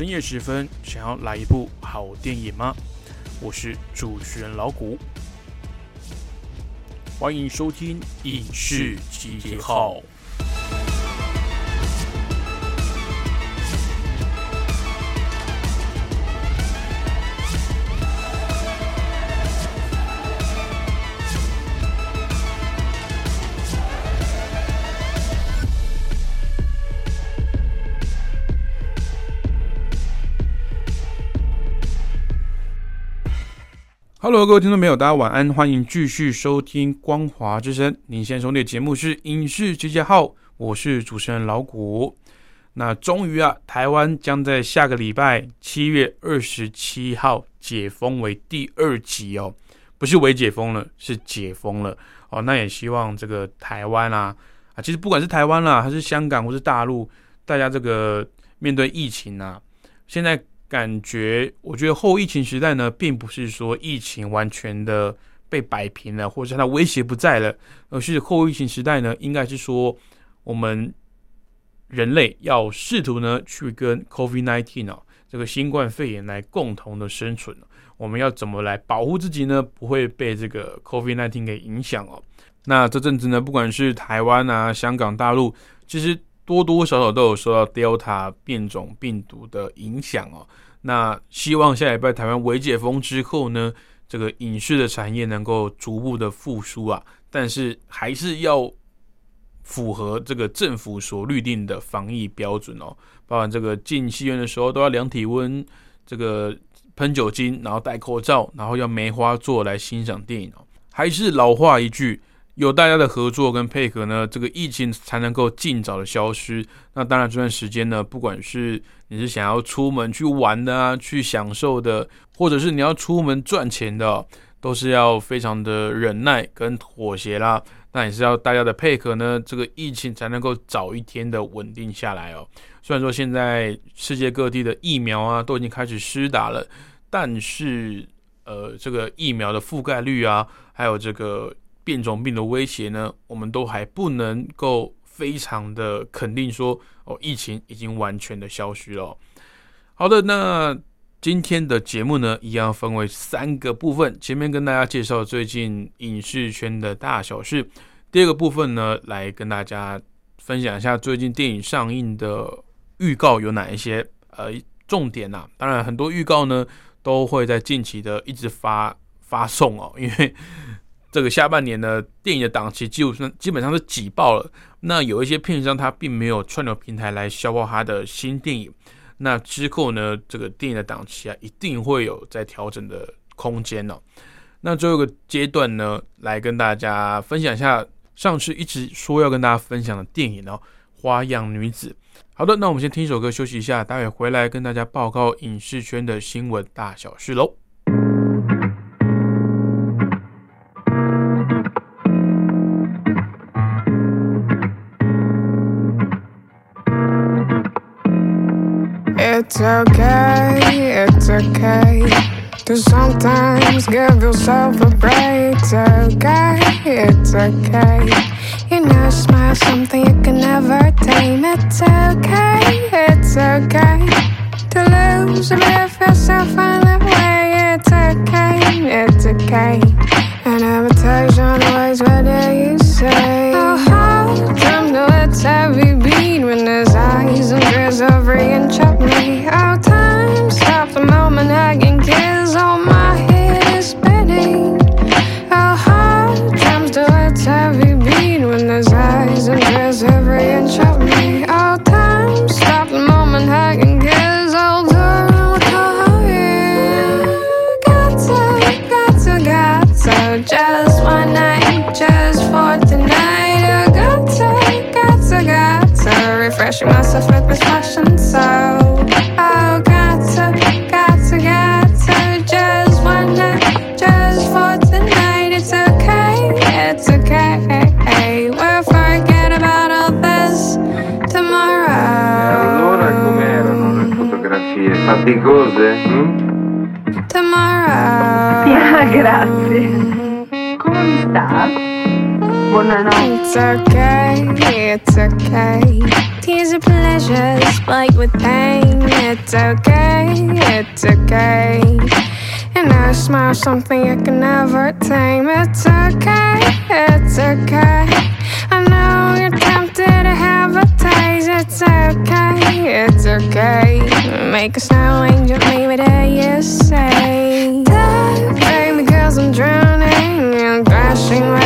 深夜时分，想要来一部好电影吗？我是主持人老谷，欢迎收听影视集结号。Hello，各位听众朋友，大家晚安，欢迎继续收听《光华之声》。您现在收听的节目是《影视集结号》，我是主持人老谷。那终于啊，台湾将在下个礼拜七月二十七号解封为第二级哦，不是为解封了，是解封了哦。那也希望这个台湾啊啊，其实不管是台湾啦，还是香港或是大陆，大家这个面对疫情啊，现在。感觉，我觉得后疫情时代呢，并不是说疫情完全的被摆平了，或者它威胁不在了，而是后疫情时代呢，应该是说我们人类要试图呢去跟 COVID-19 哦这个新冠肺炎来共同的生存。我们要怎么来保护自己呢？不会被这个 COVID-19 给影响哦。那这阵子呢，不管是台湾啊、香港、大陆，其实。多多少少都有受到 Delta 变种病毒的影响哦。那希望下礼拜台湾微解封之后呢，这个影视的产业能够逐步的复苏啊。但是还是要符合这个政府所律定的防疫标准哦。包含这个进戏院的时候都要量体温，这个喷酒精，然后戴口罩，然后要梅花座来欣赏电影哦。还是老话一句。有大家的合作跟配合呢，这个疫情才能够尽早的消失。那当然，这段时间呢，不管是你是想要出门去玩的啊，去享受的，或者是你要出门赚钱的，都是要非常的忍耐跟妥协啦。那也是要大家的配合呢，这个疫情才能够早一天的稳定下来哦。虽然说现在世界各地的疫苗啊都已经开始施打了，但是呃，这个疫苗的覆盖率啊，还有这个。变种病的威胁呢，我们都还不能够非常的肯定说哦，疫情已经完全的消失了。好的，那今天的节目呢，一样分为三个部分。前面跟大家介绍最近影视圈的大小事，第二个部分呢，来跟大家分享一下最近电影上映的预告有哪一些呃重点呐。当然，很多预告呢都会在近期的一直发发送哦，因为。这个下半年呢，电影的档期基本上基本上是挤爆了。那有一些片商他并没有串流平台来消化他的新电影。那之后呢，这个电影的档期啊，一定会有在调整的空间哦。那最后一个阶段呢，来跟大家分享一下上次一直说要跟大家分享的电影哦，《花样女子》。好的，那我们先听一首歌休息一下，待会回来跟大家报告影视圈的新闻大小事喽。It's okay, it's okay to sometimes give yourself a break. It's okay, it's okay. You know, smile something you can never tame. It's okay, it's okay to lose a bit of yourself on the way. It's okay, it's okay. And invitation always what Make a snow angel, maybe there you say. Dive, baby girls, I'm drowning in crashing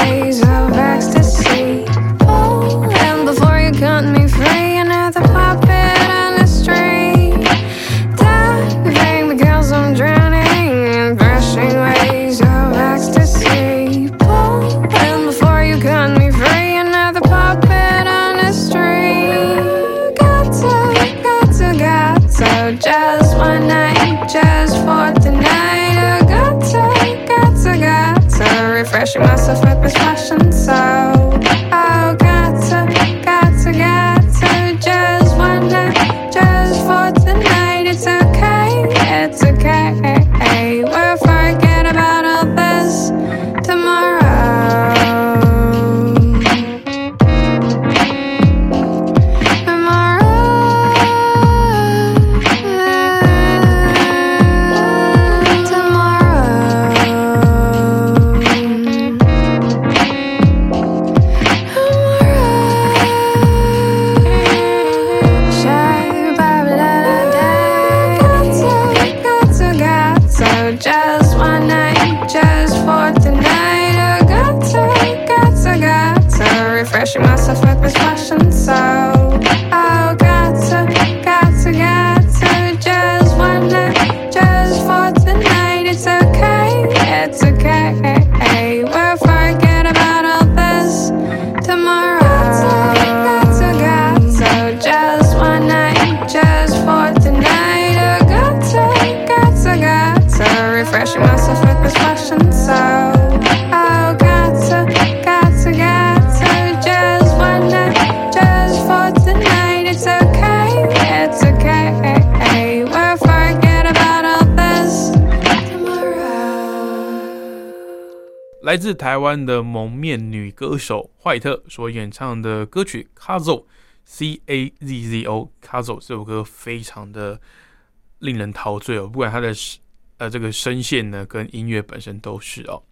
来自台湾的蒙面女歌手坏特所演唱的歌曲《Cazzo》（C A Z Z O Cazzo） 这首歌非常的令人陶醉哦，不管她的呃这个声线呢，跟音乐本身都是哦。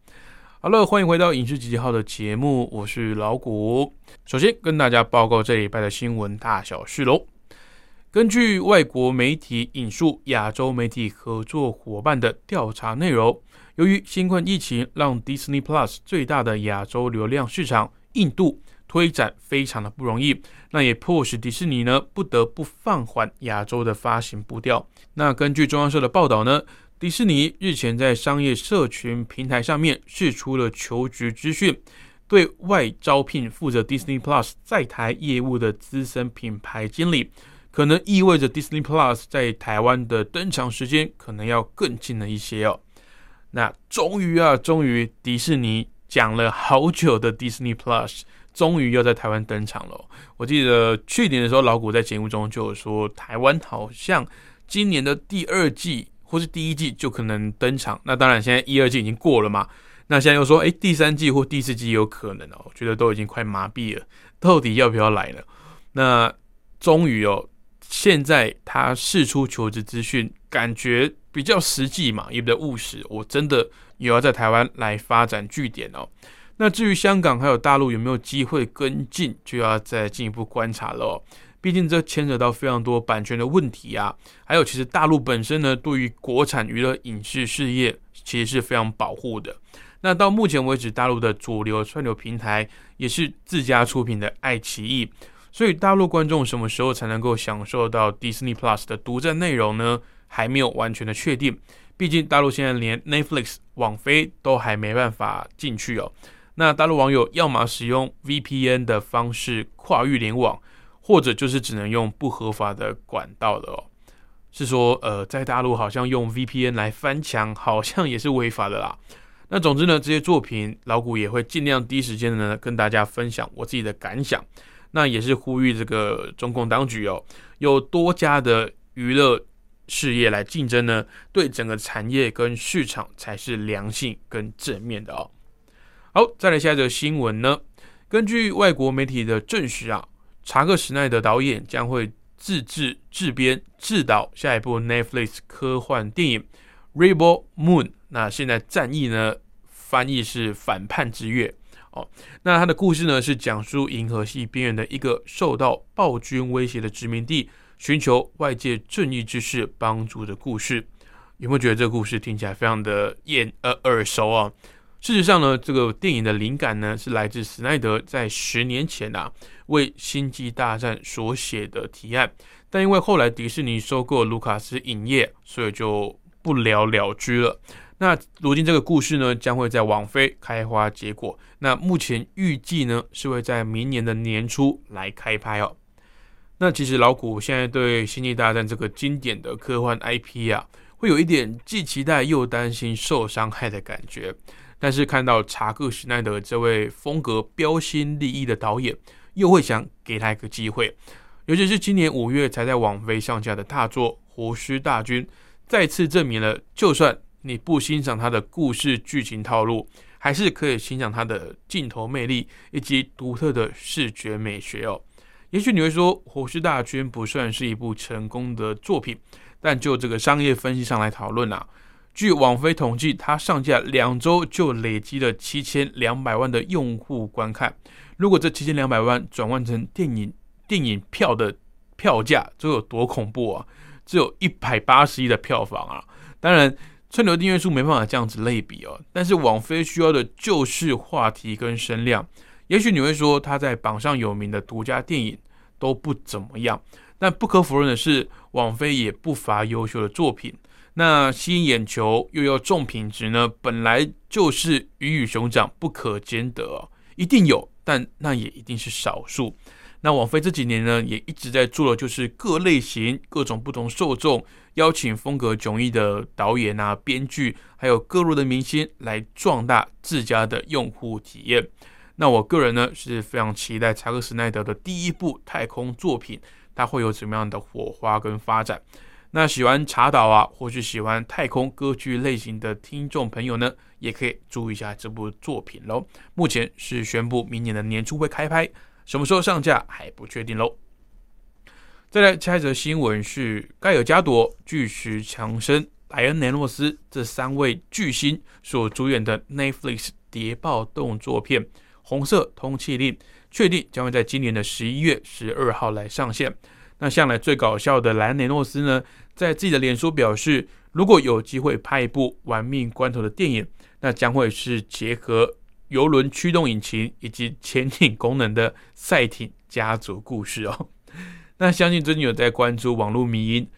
好了，欢迎回到影视集结号的节目，我是老谷。首先跟大家报告这礼拜的新闻大小事喽。根据外国媒体引述亚洲媒体合作伙伴的调查内容，由于新冠疫情让 Disney Plus 最大的亚洲流量市场印度推展非常的不容易，那也迫使迪士尼呢不得不放缓亚洲的发行步调。那根据中央社的报道呢，迪士尼日前在商业社群平台上面释出了求职资讯，对外招聘负责 Disney Plus 在台业务的资深品牌经理。可能意味着 Disney Plus 在台湾的登场时间可能要更近了一些哦。那终于啊，终于迪士尼讲了好久的 Disney Plus 终于要在台湾登场了。我记得去年的时候，老谷在节目中就有说，台湾好像今年的第二季或是第一季就可能登场。那当然，现在一二季已经过了嘛。那现在又说，哎，第三季或第四季有可能哦。我觉得都已经快麻痹了，到底要不要来呢？那终于哦。现在他释出求职资讯，感觉比较实际嘛，也比较务实。我真的也要在台湾来发展据点哦。那至于香港还有大陆有没有机会跟进，就要再进一步观察了哦。毕竟这牵扯到非常多版权的问题啊，还有其实大陆本身呢，对于国产娱乐影视事业其实是非常保护的。那到目前为止，大陆的主流串流平台也是自家出品的爱奇艺。所以大陆观众什么时候才能够享受到 Disney Plus 的独占内容呢？还没有完全的确定。毕竟大陆现在连 Netflix、网飞都还没办法进去哦。那大陆网友要么使用 VPN 的方式跨域联网，或者就是只能用不合法的管道的哦。是说，呃，在大陆好像用 VPN 来翻墙，好像也是违法的啦。那总之呢，这些作品老谷也会尽量第一时间呢跟大家分享我自己的感想。那也是呼吁这个中共当局哦，有多家的娱乐事业来竞争呢，对整个产业跟市场才是良性跟正面的哦。好，再来下一则新闻呢。根据外国媒体的证实啊，查克·史奈德导演将会自制、制编、制导下一部 Netflix 科幻电影《Rebel Moon》。那现在战役呢，翻译是“反叛之月”哦。那它的故事呢，是讲述银河系边缘的一个受到暴君威胁的殖民地，寻求外界正义之士帮助的故事。有没有觉得这个故事听起来非常的眼呃耳熟啊？事实上呢，这个电影的灵感呢是来自史奈德在十年前啊为《星际大战》所写的提案，但因为后来迪士尼收购卢卡斯影业，所以就不了了之了。那如今这个故事呢将会在网飞开花结果，那目前预计呢是会在明年的年初来开拍哦。那其实老古现在对《星际大战》这个经典的科幻 IP 啊，会有一点既期待又担心受伤害的感觉。但是看到查克·史奈德这位风格标新立异的导演，又会想给他一个机会。尤其是今年五月才在网飞上架的大作《活尸大军》，再次证明了，就算你不欣赏他的故事剧情套路，还是可以欣赏他的镜头魅力以及独特的视觉美学哦。也许你会说，《活尸大军》不算是一部成功的作品，但就这个商业分析上来讨论啊。据网飞统计，它上架两周就累积了七千两百万的用户观看。如果这七千两百万转换成电影电影票的票价，这有多恐怖啊！只有一百八十亿的票房啊！当然，串流订阅数没办法这样子类比哦。但是网飞需要的就是话题跟声量。也许你会说，他在榜上有名的独家电影都不怎么样，但不可否认的是，网飞也不乏优秀的作品。那吸引眼球又要重品质呢，本来就是鱼与熊掌不可兼得，一定有，但那也一定是少数。那网飞这几年呢，也一直在做的就是各类型、各种不同受众，邀请风格迥异的导演啊、编剧，还有各路的明星来壮大自家的用户体验。那我个人呢是非常期待查克·史奈德的第一部太空作品，它会有怎么样的火花跟发展。那喜欢茶岛啊，或是喜欢太空歌剧类型的听众朋友呢，也可以注意一下这部作品喽。目前是宣布明年的年初会开拍，什么时候上架还不确定喽。再来下一则新闻是盖尔加朵、巨石强森、莱恩雷诺斯这三位巨星所主演的 Netflix 谍报动作片《红色通缉令》，确定将会在今年的十一月十二号来上线。那向来最搞笑的莱恩雷诺斯呢？在自己的脸书表示，如果有机会拍一部《玩命关头》的电影，那将会是结合游轮驱动引擎以及潜艇功能的赛艇家族故事哦。那相信最近有在关注网络迷音，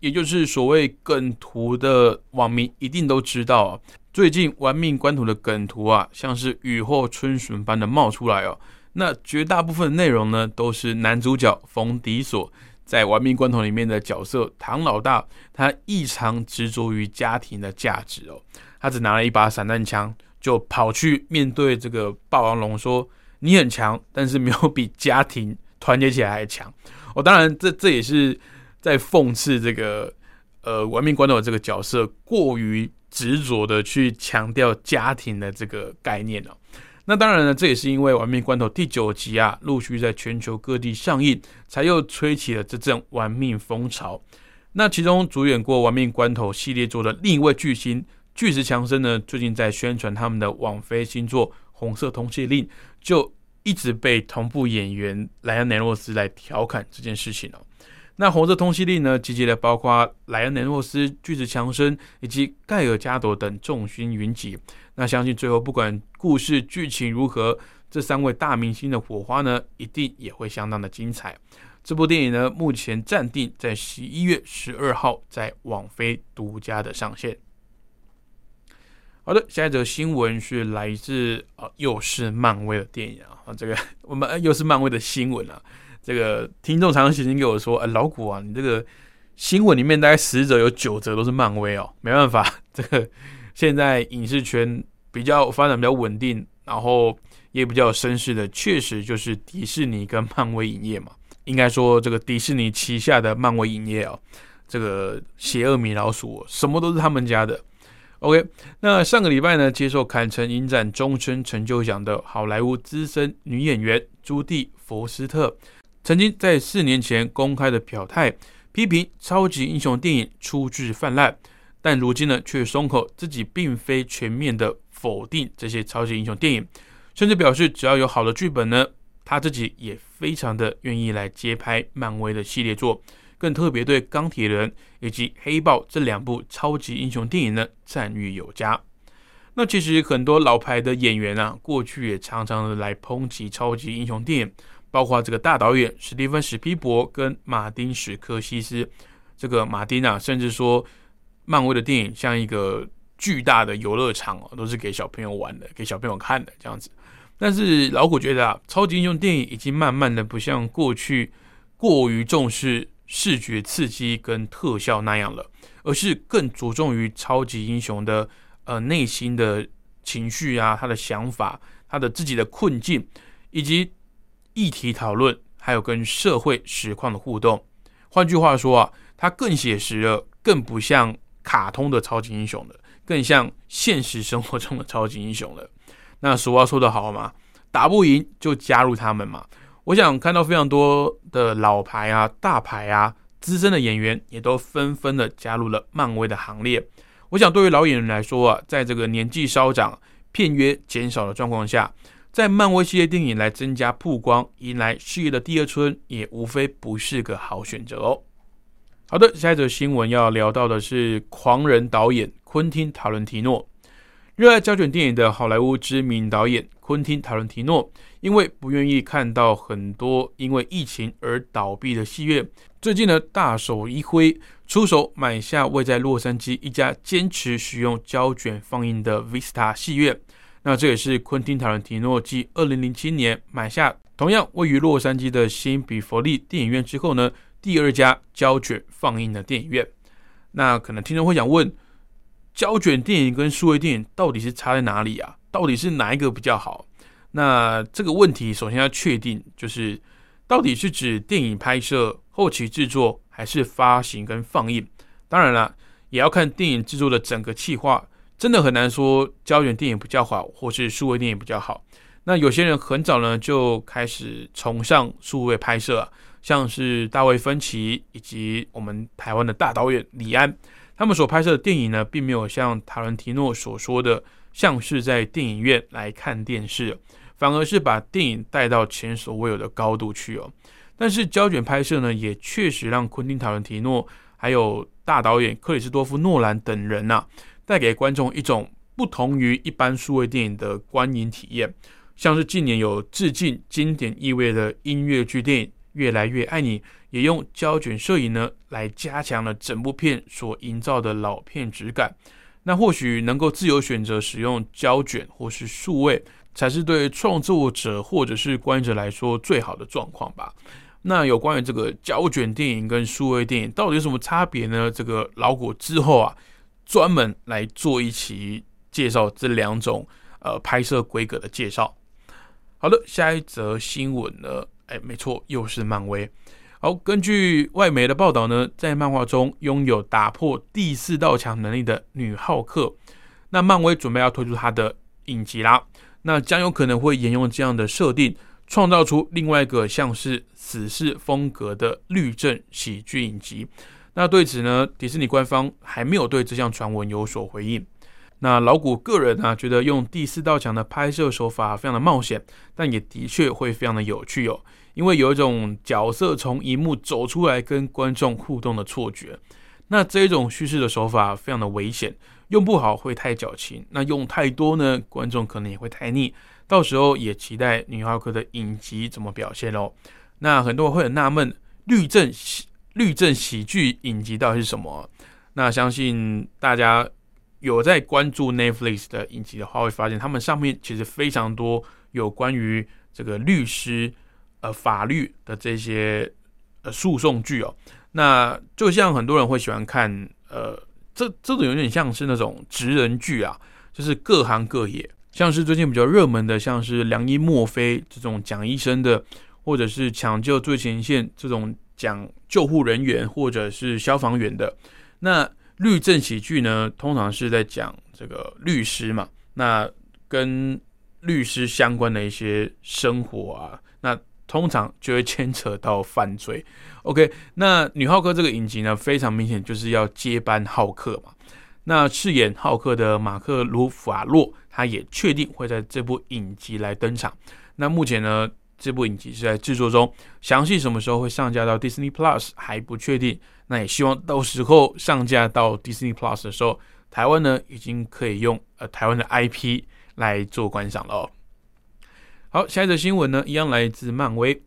也就是所谓梗图的网民一定都知道啊，最近《玩命关头》的梗图啊，像是雨后春笋般的冒出来哦。那绝大部分内容呢，都是男主角冯迪所。在《玩命关头》里面的角色唐老大，他异常执着于家庭的价值哦。他只拿了一把散弹枪，就跑去面对这个霸王龙，说：“你很强，但是没有比家庭团结起来还强。”哦，当然，这这也是在讽刺这个呃《玩命关头》这个角色过于执着的去强调家庭的这个概念哦。那当然呢，这也是因为《玩命关头》第九集啊，陆续在全球各地上映，才又吹起了这阵玩命风潮。那其中主演过《玩命关头》系列作的另一位巨星巨石强森呢，最近在宣传他们的网飞新作《红色通缉令》，就一直被同步演员莱恩·雷诺斯来调侃这件事情哦。那《红色通缉令》呢，集结了包括莱恩·雷诺斯、巨石强森以及盖尔加朵等众星云集。那相信最后不管故事剧情如何，这三位大明星的火花呢，一定也会相当的精彩。这部电影呢，目前暂定在十一月十二号在网飞独家的上线。好的，下一则新闻是来自啊，又是漫威的电影啊，这个我们又是漫威的新闻啊。这个听众常常写信给我说：“呃，老古啊，你这个新闻里面大概十则有九则都是漫威哦，没办法，这个。”现在影视圈比较发展比较稳定，然后也比较绅士的，确实就是迪士尼跟漫威影业嘛。应该说，这个迪士尼旗下的漫威影业哦，这个邪恶米老鼠什么都是他们家的 OK，那上个礼拜呢，接受坎城影展终身成就奖的好莱坞资深女演员朱蒂·佛斯特，曾经在四年前公开的表态，批评超级英雄电影粗制泛滥，但如今呢，却松口自己并非全面的否定这些超级英雄电影，甚至表示只要有好的剧本呢，他自己也非常的愿意来接拍漫威的系列作。更特别对钢铁人以及黑豹这两部超级英雄电影呢赞誉有加。那其实很多老牌的演员啊，过去也常常的来抨击超级英雄电影，包括这个大导演史蒂芬史皮伯跟马丁史科西斯。这个马丁啊，甚至说漫威的电影像一个巨大的游乐场哦，都是给小朋友玩的，给小朋友看的这样子。但是老虎觉得啊，超级英雄电影已经慢慢的不像过去过于重视。视觉刺激跟特效那样了，而是更着重于超级英雄的呃内心的情绪啊，他的想法，他的自己的困境，以及议题讨论，还有跟社会实况的互动。换句话说啊，它更写实了，更不像卡通的超级英雄了，更像现实生活中的超级英雄了。那俗话说得好嘛，打不赢就加入他们嘛。我想看到非常多的老牌啊、大牌啊、资深的演员，也都纷纷的加入了漫威的行列。我想，对于老演员来说啊，在这个年纪稍长、片约减少的状况下，在漫威系列电影来增加曝光、迎来事业的第二春，也无非不是个好选择哦。好的，下一则新闻要聊到的是狂人导演昆汀·塔伦提诺。热爱胶卷电影的好莱坞知名导演昆汀·塔伦提诺，因为不愿意看到很多因为疫情而倒闭的戏院，最近呢大手一挥，出手买下位在洛杉矶一家坚持使用胶卷放映的 Vista 戏院。那这也是昆汀·塔伦提诺继2007年买下同样位于洛杉矶的新比佛利电影院之后呢，第二家胶卷放映的电影院。那可能听众会想问。胶卷电影跟数位电影到底是差在哪里啊？到底是哪一个比较好？那这个问题首先要确定，就是到底是指电影拍摄、后期制作，还是发行跟放映？当然了，也要看电影制作的整个企划，真的很难说胶卷电影比较好，或是数位电影比较好。那有些人很早呢就开始崇尚数位拍摄，像是大卫芬奇以及我们台湾的大导演李安。他们所拍摄的电影呢，并没有像塔伦提诺所说的，像是在电影院来看电视，反而是把电影带到前所未有的高度去哦。但是胶卷拍摄呢，也确实让昆汀·塔伦提诺还有大导演克里斯多夫·诺兰等人呐，带给观众一种不同于一般数位电影的观影体验，像是近年有致敬经典意味的音乐剧电影《越来越爱你》。也用胶卷摄影呢，来加强了整部片所营造的老片质感。那或许能够自由选择使用胶卷或是数位，才是对创作者或者是观者来说最好的状况吧。那有关于这个胶卷电影跟数位电影到底有什么差别呢？这个老古之后啊，专门来做一期介绍这两种呃拍摄规格的介绍。好的，下一则新闻呢？哎，没错，又是漫威。好，根据外媒的报道呢，在漫画中拥有打破第四道墙能力的女浩克，那漫威准备要推出她的影集啦，那将有可能会沿用这样的设定，创造出另外一个像是死侍风格的律政喜剧影集。那对此呢，迪士尼官方还没有对这项传闻有所回应。那老谷个人呢，觉得用第四道墙的拍摄手法非常的冒险，但也的确会非常的有趣哦。因为有一种角色从荧幕走出来跟观众互动的错觉，那这种叙事的手法非常的危险，用不好会太矫情，那用太多呢，观众可能也会太腻。到时候也期待女浩克的影集怎么表现哦。那很多人会很纳闷，律政律政喜剧影集到底是什么？那相信大家有在关注 Netflix 的影集的话，会发现他们上面其实非常多有关于这个律师。呃，法律的这些呃诉讼剧哦，那就像很多人会喜欢看，呃，这这种有点像是那种职人剧啊，就是各行各业，像是最近比较热门的，像是良医墨菲这种讲医生的，或者是抢救最前线这种讲救护人员或者是消防员的。那律政喜剧呢，通常是在讲这个律师嘛，那跟律师相关的一些生活啊，那通常就会牵扯到犯罪。OK，那女浩克这个影集呢，非常明显就是要接班浩克嘛。那饰演浩克的马克·鲁法洛，他也确定会在这部影集来登场。那目前呢，这部影集是在制作中，详细什么时候会上架到 Disney Plus 还不确定。那也希望到时候上架到 Disney Plus 的时候，台湾呢已经可以用呃台湾的 IP 来做观赏了。好，下一则新闻呢，一样来自漫威。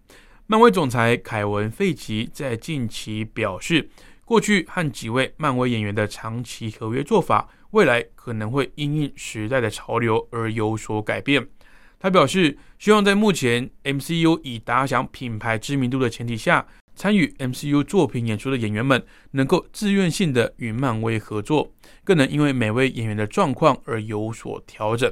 漫威总裁凯文·费奇在近期表示，过去和几位漫威演员的长期合约做法，未来可能会因应时代的潮流而有所改变。他表示，希望在目前 MCU 已打响品牌知名度的前提下，参与 MCU 作品演出的演员们能够自愿性的与漫威合作，更能因为每位演员的状况而有所调整。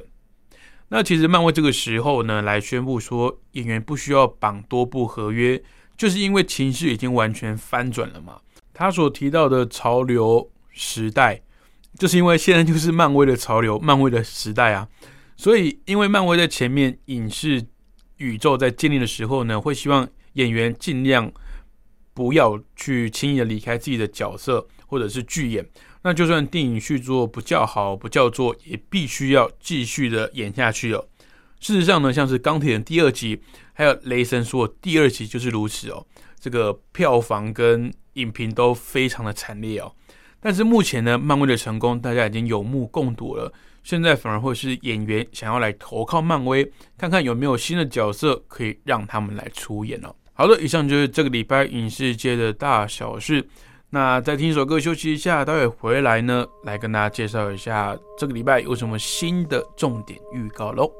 那其实漫威这个时候呢，来宣布说演员不需要绑多部合约，就是因为情势已经完全翻转了嘛。他所提到的潮流时代，就是因为现在就是漫威的潮流，漫威的时代啊。所以，因为漫威在前面影视宇宙在建立的时候呢，会希望演员尽量不要去轻易的离开自己的角色或者是剧演。那就算电影续作不叫好不叫座，也必须要继续的演下去哦。事实上呢，像是钢铁人第二集，还有雷神说第二集就是如此哦。这个票房跟影评都非常的惨烈哦。但是目前呢，漫威的成功大家已经有目共睹了。现在反而会是演员想要来投靠漫威，看看有没有新的角色可以让他们来出演哦。好的，以上就是这个礼拜影视界的大小事。那再听一首歌休息一下，待会回来呢，来跟大家介绍一下这个礼拜有什么新的重点预告喽。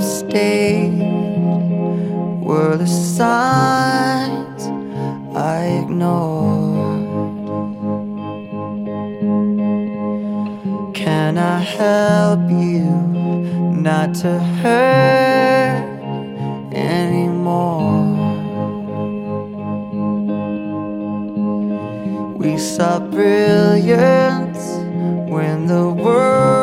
Have stayed were the signs I ignored. Can I help you not to hurt anymore? We saw brilliance when the world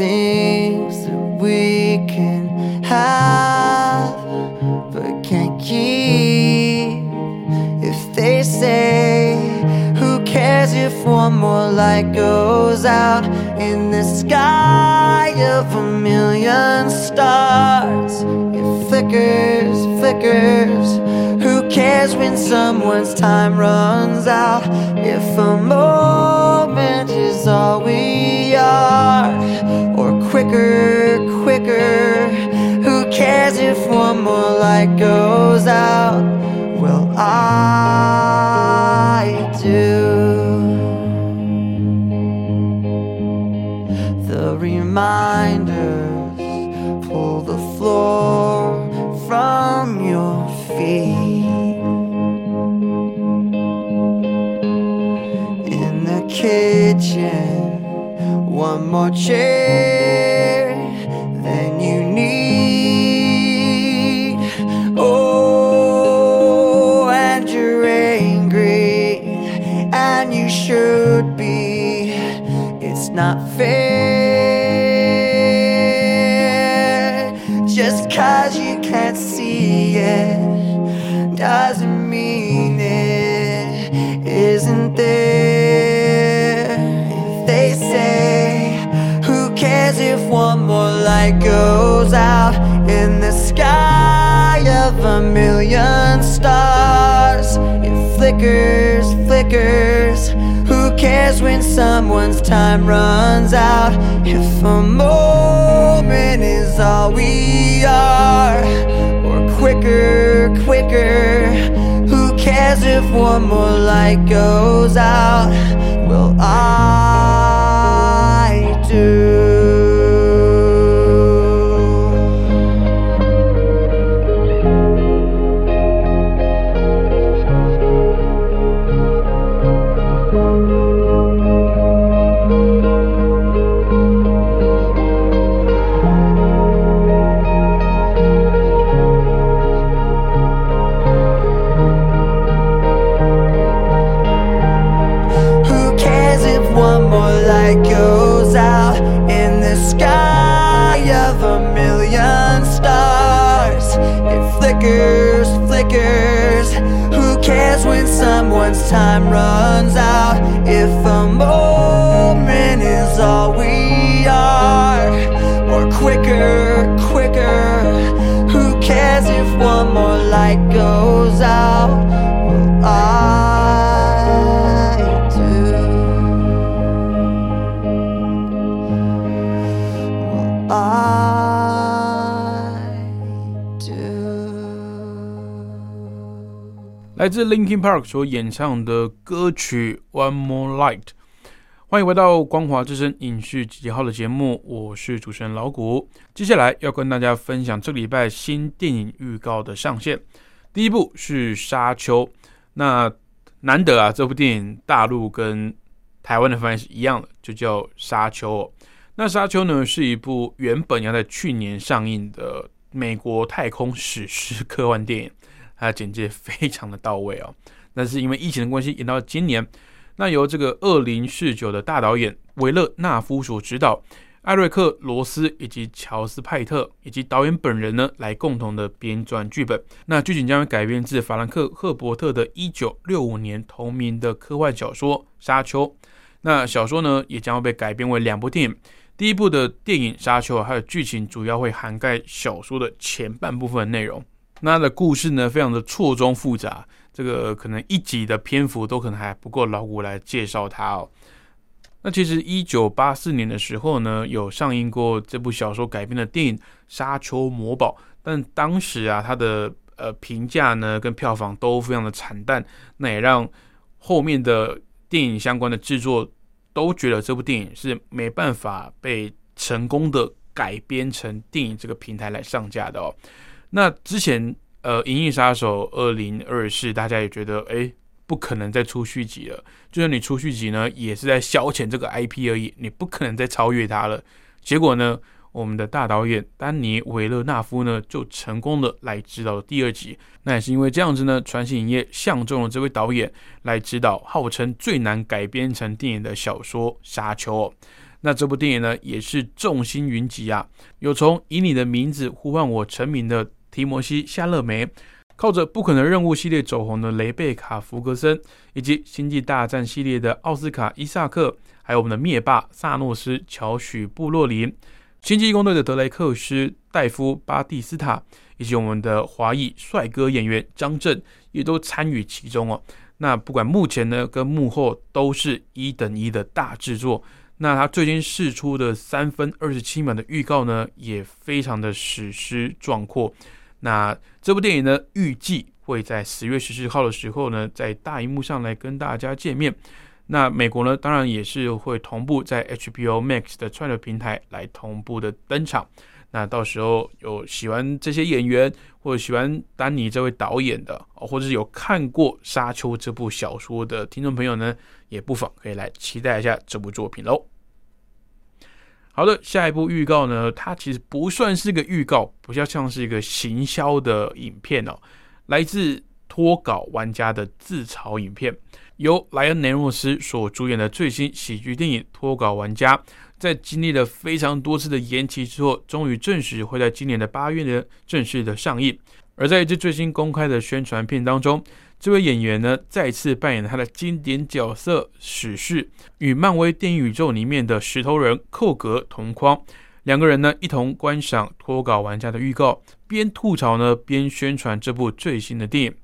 things that we can have but can't keep. If they say, Who cares if one more light goes out in the sky of a million stars? It flickers, flickers. Who cares when someone's time runs out? If a moment is all we are, quicker, quicker. Who cares if one more light goes out? Well, I do. The reminders pull the floor from your feet. In the kitchen, one more chair not fair. Someone's time runs out? If a moment is all we are, or quicker, quicker. Who cares if one more light goes out? Well, I flickers. Flickers Who cares when someone's time runs out? If a moment is all we are, or quicker, quicker. Who cares if one more light goes out? 来自 Linkin Park 所演唱的歌曲《One More Light》。欢迎回到光华之声影视集结号的节目，我是主持人老谷。接下来要跟大家分享这个礼拜新电影预告的上线。第一部是《沙丘》，那难得啊，这部电影大陆跟台湾的翻译是一样的，就叫《沙丘》哦。那《沙丘》呢，是一部原本要在去年上映的美国太空史诗科幻电影，它的简介 非常的到位哦。那是因为疫情的关系，延到今年。那由这个二零四九的大导演维勒纳夫所执导，艾瑞克罗斯以及乔斯派特以及导演本人呢，来共同的编撰剧本。那剧情将会改编自法兰克·赫伯特的一九六五年同名的科幻小说《沙丘》。那小说呢，也将会被改编为两部电影。第一部的电影《沙丘》它的剧情主要会涵盖小说的前半部分内容。那它的故事呢，非常的错综复杂。这个可能一集的篇幅都可能还不够老古来介绍它哦。那其实一九八四年的时候呢，有上映过这部小说改编的电影《沙丘魔堡》，但当时啊，它的呃评价呢跟票房都非常的惨淡，那也让后面的电影相关的制作都觉得这部电影是没办法被成功的改编成电影这个平台来上架的哦。那之前。呃，《银翼杀手二零二四》，大家也觉得，哎，不可能再出续集了。就算你出续集呢，也是在消遣这个 IP 而已，你不可能再超越它了。结果呢，我们的大导演丹尼维勒纳夫呢，就成功的来指导第二集。那也是因为这样子呢，传奇影业相中了这位导演来指导号称最难改编成电影的小说《沙丘》。那这部电影呢，也是众星云集啊，有从以你的名字呼唤我成名的。提摩西·夏勒梅，靠着《不可能任务》系列走红的雷贝卡·福格森，以及《星际大战》系列的奥斯卡·伊萨克，还有我们的灭霸萨诺斯·乔许·布洛林，《星际义工队》的德雷克斯·戴夫·巴蒂斯塔，以及我们的华裔帅哥演员张震，也都参与其中哦。那不管目前呢，跟幕后都是一等一的大制作。那他最近释出的三分二十七秒的预告呢，也非常的史诗壮阔。那这部电影呢，预计会在十月十四号的时候呢，在大荧幕上来跟大家见面。那美国呢，当然也是会同步在 HBO Max 的串流平台来同步的登场。那到时候有喜欢这些演员或者喜欢丹尼这位导演的，或者是有看过《沙丘》这部小说的听众朋友呢，也不妨可以来期待一下这部作品喽。好的，下一部预告呢？它其实不算是个预告，比较像是一个行销的影片哦。来自脱稿玩家的自嘲影片，由莱恩·雷诺斯所主演的最新喜剧电影《脱稿玩家》，在经历了非常多次的延期之后，终于证实会在今年的八月呢正式的上映。而在一支最新公开的宣传片当中。这位演员呢，再次扮演了他的经典角色史士，与漫威电影宇宙里面的石头人寇格同框。两个人呢，一同观赏脱稿玩家的预告，边吐槽呢，边宣传这部最新的电影。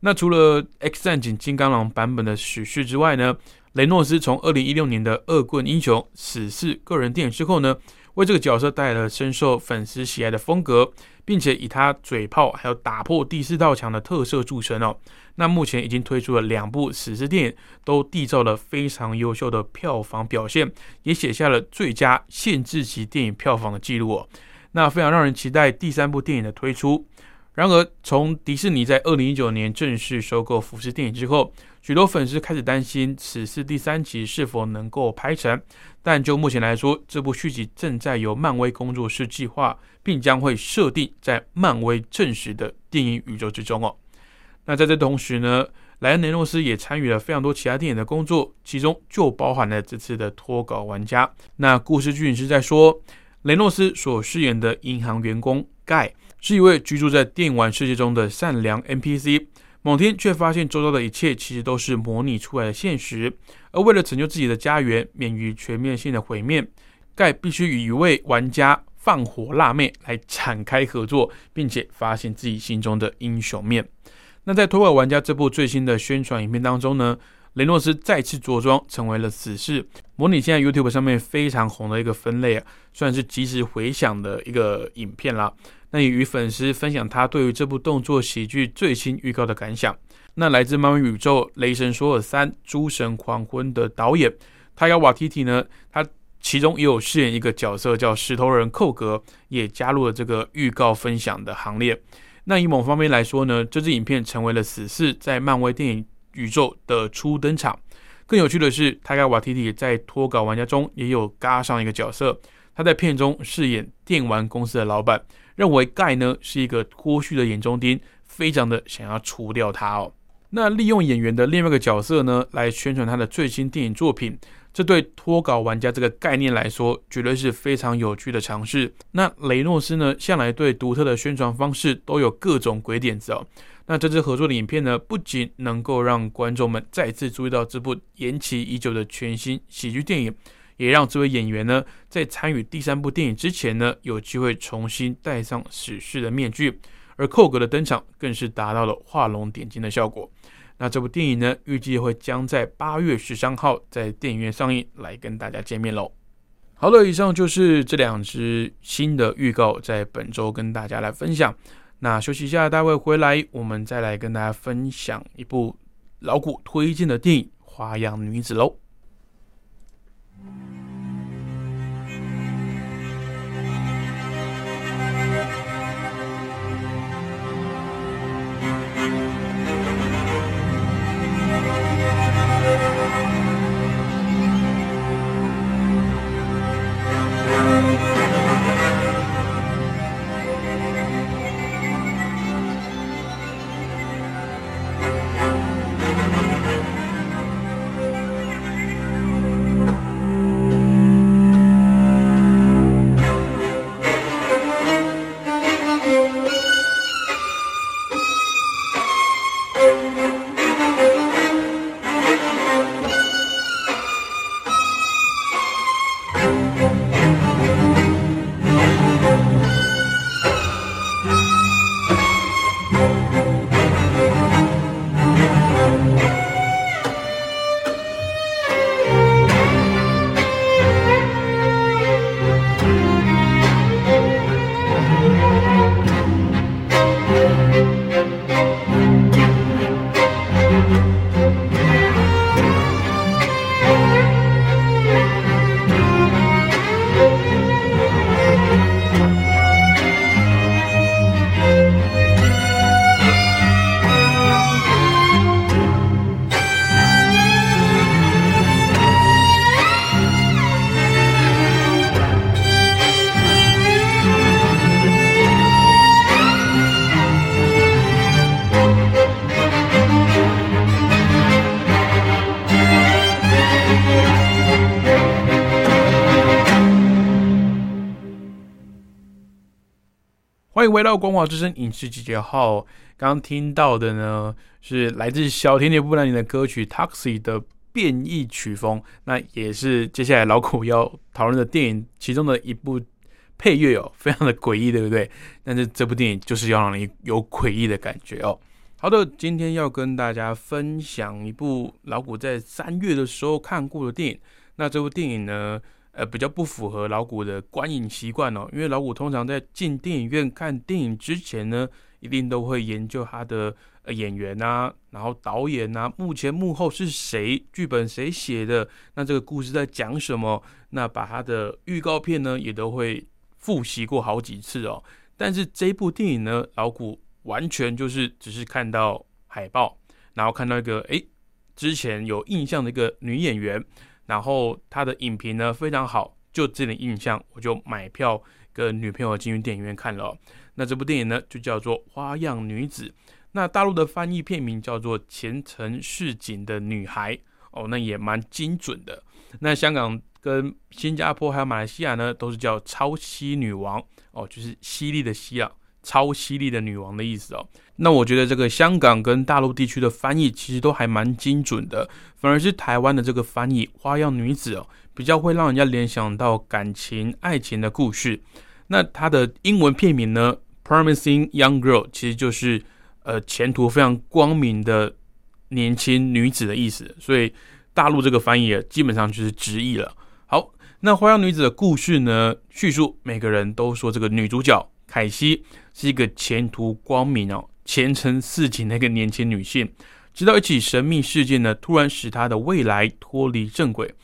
那除了《X 战警：金刚狼》版本的史诗之外呢，雷诺斯从二零一六年的《恶棍英雄：死侍》个人电影之后呢，为这个角色带来了深受粉丝喜爱的风格，并且以他嘴炮还有打破第四道墙的特色著称哦。那目前已经推出了两部史诗电影，都缔造了非常优秀的票房表现，也写下了最佳限制级电影票房的记录哦。那非常让人期待第三部电影的推出。然而，从迪士尼在二零一九年正式收购福斯电影之后，许多粉丝开始担心此次第三集是否能够拍成。但就目前来说，这部续集正在由漫威工作室计划，并将会设定在漫威正式的电影宇宙之中哦。那在这同时呢，莱恩·雷诺斯也参与了非常多其他电影的工作，其中就包含了这次的脱稿玩家。那故事剧情是在说，雷诺斯所饰演的银行员工盖是一位居住在电玩世界中的善良 NPC。某天却发现周遭的一切其实都是模拟出来的现实，而为了拯救自己的家园免于全面性的毁灭，盖必须与一位玩家放火辣妹来展开合作，并且发现自己心中的英雄面。那在《托尔玩家》这部最新的宣传影片当中呢，雷诺斯再次着装成为了死士，模拟现在 YouTube 上面非常红的一个分类啊，算是即时回响的一个影片啦。那也与粉丝分享他对于这部动作喜剧最新预告的感想。那来自漫威宇宙《雷神索尔三：诸神黄昏》的导演泰加瓦提提呢，他其中也有饰演一个角色叫石头人寇格，也加入了这个预告分享的行列。那以某方面来说呢，这支影片成为了死侍在漫威电影宇宙的初登场。更有趣的是，泰加瓦提提在脱稿玩家中也有嘎上一个角色，他在片中饰演电玩公司的老板。认为盖呢是一个脱序的眼中钉，非常的想要除掉他哦。那利用演员的另外一个角色呢，来宣传他的最新电影作品，这对脱稿玩家这个概念来说，绝对是非常有趣的尝试。那雷诺斯呢，向来对独特的宣传方式都有各种鬼点子哦。那这支合作的影片呢，不仅能够让观众们再次注意到这部延期已久的全新喜剧电影。也让这位演员呢，在参与第三部电影之前呢，有机会重新戴上史诗的面具。而寇格的登场更是达到了画龙点睛的效果。那这部电影呢，预计会将在八月十三号在电影院上映，来跟大家见面喽。好了，以上就是这两支新的预告，在本周跟大家来分享。那休息一下，待会回来，我们再来跟大家分享一部老谷推荐的电影《花样女子》喽。到《光华之声》影视集结号。刚刚听到的呢，是来自小甜甜布兰妮的歌曲《Taxi》的变异曲风，那也是接下来老苦要讨论的电影其中的一部配乐哦，非常的诡异，对不对？但是这部电影就是要让你有诡异的感觉哦。好的，今天要跟大家分享一部老谷在三月的时候看过的电影。那这部电影呢？呃，比较不符合老谷的观影习惯哦，因为老谷通常在进电影院看电影之前呢，一定都会研究他的呃演员啊，然后导演啊，幕前幕后是谁，剧本谁写的，那这个故事在讲什么，那把他的预告片呢也都会复习过好几次哦。但是这部电影呢，老谷完全就是只是看到海报，然后看到一个诶之前有印象的一个女演员。然后他的影评呢非常好，就这点印象，我就买票跟女朋友进去电影院看了。那这部电影呢就叫做《花样女子》，那大陆的翻译片名叫做《前程似锦的女孩》哦，那也蛮精准的。那香港跟新加坡还有马来西亚呢，都是叫《超犀女王》哦，就是犀利的犀啊，超犀利的女王的意思哦。那我觉得这个香港跟大陆地区的翻译其实都还蛮精准的，反而是台湾的这个翻译“花样女子”哦，比较会让人家联想到感情、爱情的故事。那它的英文片名呢，“Promising Young Girl”，其实就是呃前途非常光明的年轻女子的意思。所以大陆这个翻译基本上就是直译了。好，那花样女子的故事呢，叙述每个人都说这个女主角凯西是一个前途光明哦。前程似锦的一个年轻女性，直到一起神秘事件呢，突然使她的未来脱离正轨。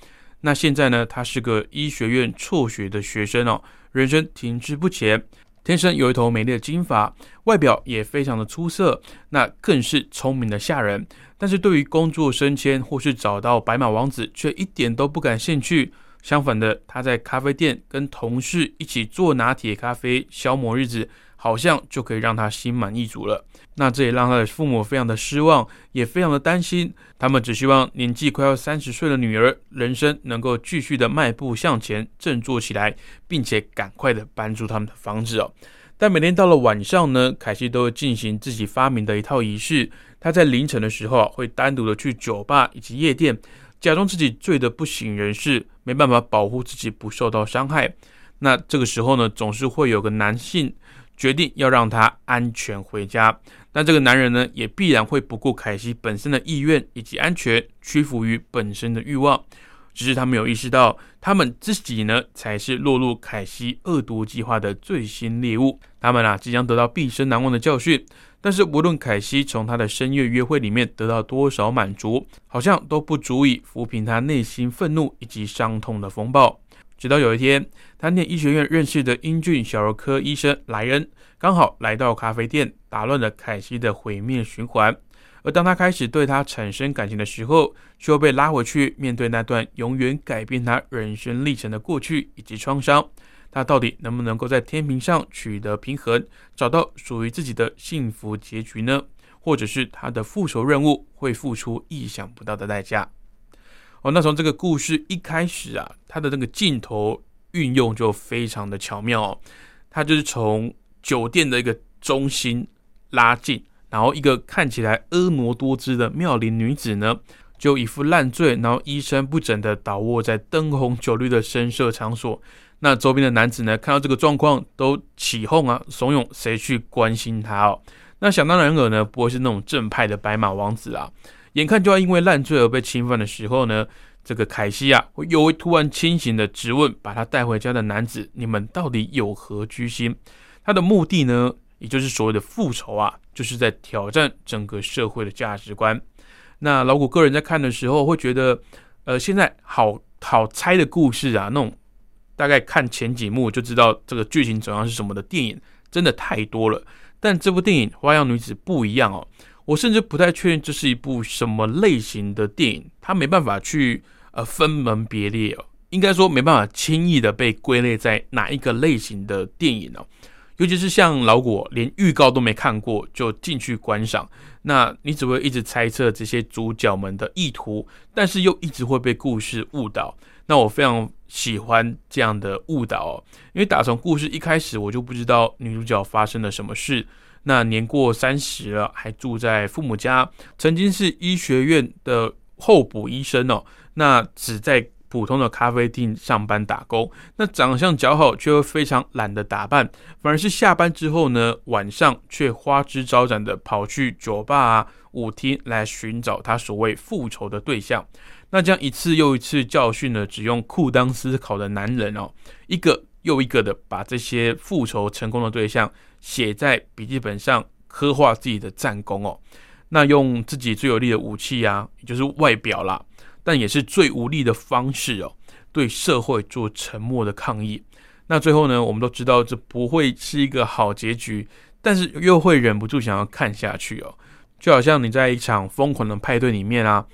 那现在呢，她是个医学院辍学的学生哦，人生停滞不前，天生有一头美丽的金发，外表也非常的出色，那更是聪明的吓人。但是对于工作升迁或是找到白马王子，却一点都不感兴趣。相反的，她在咖啡店跟同事一起做拿铁咖啡，消磨日子。好像就可以让他心满意足了。那这也让他的父母非常的失望，也非常的担心。他们只希望年纪快要三十岁的女儿，人生能够继续的迈步向前，振作起来，并且赶快的搬出他们的房子哦。但每天到了晚上呢，凯西都会进行自己发明的一套仪式。他在凌晨的时候，会单独的去酒吧以及夜店，假装自己醉得不省人事，没办法保护自己不受到伤害。那这个时候呢，总是会有个男性。决定要让他安全回家，但这个男人呢，也必然会不顾凯西本身的意愿以及安全，屈服于本身的欲望。只是他没有意识到，他们自己呢，才是落入凯西恶毒计划的最新猎物。他们啊，即将得到毕生难忘的教训。但是，无论凯西从他的深夜约会里面得到多少满足，好像都不足以抚平他内心愤怒以及伤痛的风暴。直到有一天，他念医学院认识的英俊小儿科医生莱恩刚好来到咖啡店，打乱了凯西的毁灭循环。而当他开始对他产生感情的时候，却又被拉回去面对那段永远改变他人生历程的过去以及创伤。他到底能不能够在天平上取得平衡，找到属于自己的幸福结局呢？或者是他的复仇任务会付出意想不到的代价？哦，那从这个故事一开始啊，它的那个镜头运用就非常的巧妙哦。它就是从酒店的一个中心拉近，然后一个看起来婀娜多姿的妙龄女子呢，就一副烂醉，然后衣衫不整的倒卧在灯红酒绿的深色场所。那周边的男子呢，看到这个状况都起哄啊，怂恿谁去关心他哦。那想当然尔呢，不会是那种正派的白马王子啊。眼看就要因为烂醉而被侵犯的时候呢，这个凯西啊，会又会突然清醒的质问把他带回家的男子：“你们到底有何居心？”他的目的呢，也就是所谓的复仇啊，就是在挑战整个社会的价值观。那老谷个人在看的时候会觉得，呃，现在好好猜的故事啊，那种大概看前几幕就知道这个剧情走向是什么的电影，真的太多了。但这部电影《花样女子》不一样哦。我甚至不太确定这是一部什么类型的电影，它没办法去呃分门别类哦，应该说没办法轻易的被归类在哪一个类型的电影哦。尤其是像老果连预告都没看过就进去观赏，那你只会一直猜测这些主角们的意图，但是又一直会被故事误导。那我非常喜欢这样的误导哦，因为打从故事一开始我就不知道女主角发生了什么事。那年过三十了，还住在父母家，曾经是医学院的候补医生哦。那只在普通的咖啡厅上班打工。那长相姣好，却又非常懒得打扮，反而是下班之后呢，晚上却花枝招展的跑去酒吧啊、舞厅来寻找他所谓复仇的对象。那将一次又一次教训了只用裤裆思考的男人哦，一个又一个的把这些复仇成功的对象。写在笔记本上，刻画自己的战功哦。那用自己最有力的武器啊，也就是外表啦，但也是最无力的方式哦，对社会做沉默的抗议。那最后呢，我们都知道这不会是一个好结局，但是又会忍不住想要看下去哦。就好像你在一场疯狂的派对里面啊，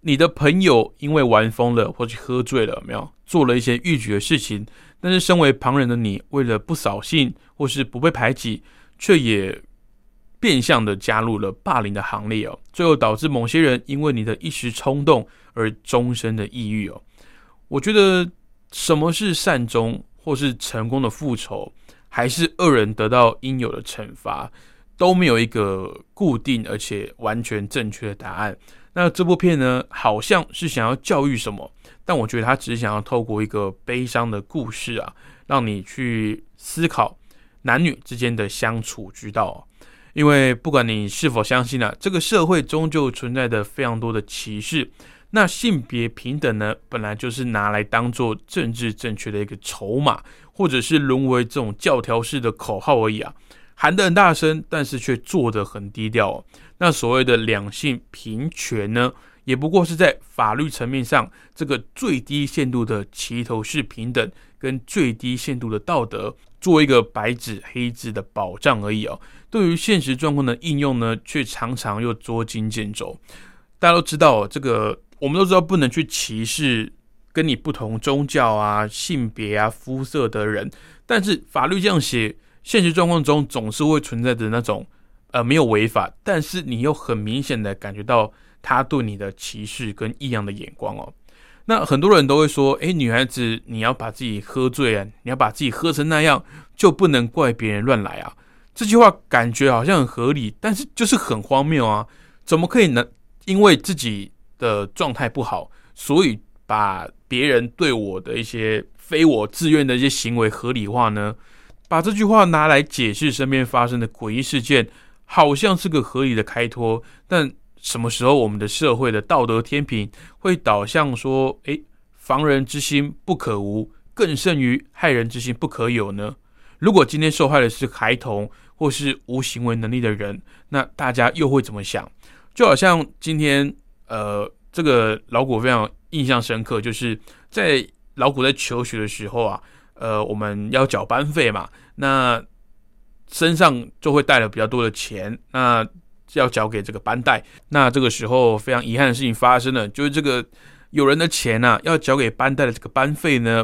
你的朋友因为玩疯了或者喝醉了，没有做了一些逾矩的事情。但是，身为旁人的你，为了不扫兴或是不被排挤，却也变相的加入了霸凌的行列哦。最后导致某些人因为你的一时冲动而终身的抑郁哦。我觉得什么是善终或是成功的复仇，还是恶人得到应有的惩罚，都没有一个固定而且完全正确的答案。那这部片呢，好像是想要教育什么，但我觉得他只是想要透过一个悲伤的故事啊，让你去思考男女之间的相处之道。因为不管你是否相信啊，这个社会终究存在着非常多的歧视。那性别平等呢，本来就是拿来当做政治正确的一个筹码，或者是沦为这种教条式的口号而已啊，喊得很大声，但是却做得很低调。那所谓的两性平权呢，也不过是在法律层面上这个最低限度的齐头式平等，跟最低限度的道德，做一个白纸黑字的保障而已哦。对于现实状况的应用呢，却常常又捉襟见肘。大家都知道这个。我们都知道不能去歧视跟你不同宗教啊、性别啊、肤色的人，但是法律这样写，现实状况中总是会存在着那种呃没有违法，但是你又很明显的感觉到他对你的歧视跟异样的眼光哦。那很多人都会说，诶，女孩子你要把自己喝醉啊，你要把自己喝成那样，就不能怪别人乱来啊。这句话感觉好像很合理，但是就是很荒谬啊！怎么可以呢？因为自己。的状态不好，所以把别人对我的一些非我自愿的一些行为合理化呢？把这句话拿来解释身边发生的诡异事件，好像是个合理的开脱。但什么时候我们的社会的道德天平会导向说，诶，防人之心不可无，更胜于害人之心不可有呢？如果今天受害的是孩童或是无行为能力的人，那大家又会怎么想？就好像今天。呃，这个老古非常印象深刻，就是在老古在求学的时候啊，呃，我们要缴班费嘛，那身上就会带了比较多的钱，那要交给这个班代。那这个时候非常遗憾的事情发生了，就是这个有人的钱呢，要交给班代的这个班费呢，